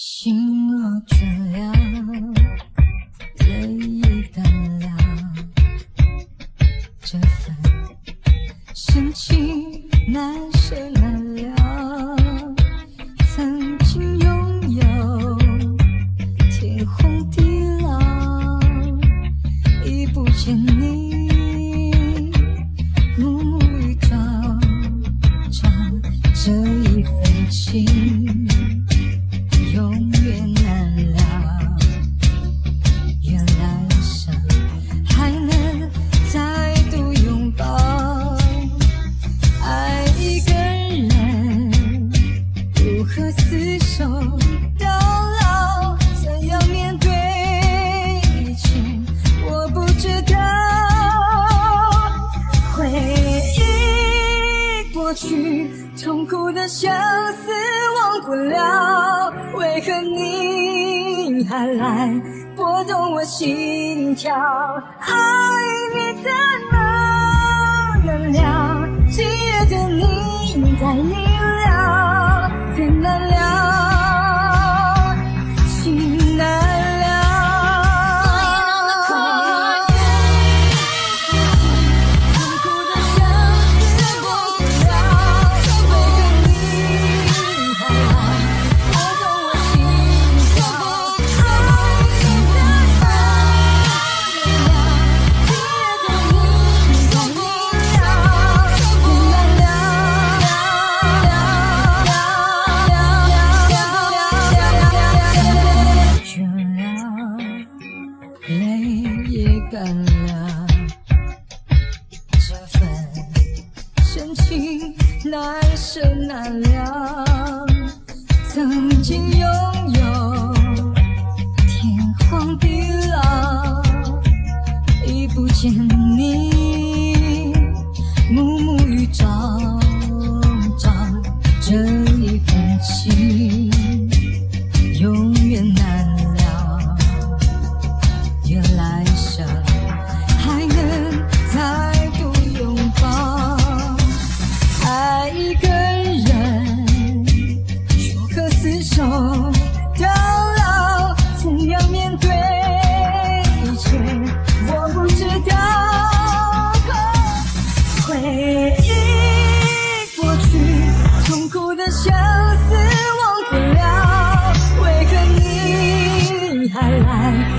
心若倦了，泪也干了，这份深情难舍难了。曾经拥有天荒地老，已不见你暮暮与朝朝，这一份情。何厮守到老？怎样面对一切，我不知道。回忆过去，痛苦的相思忘不了，为何你还来拨动我心跳？爱你怎么能了？情难舍难了，曾经拥有手到老，怎样面对一切？我不知道。回忆过去，痛苦的相思忘不了，为何你还来？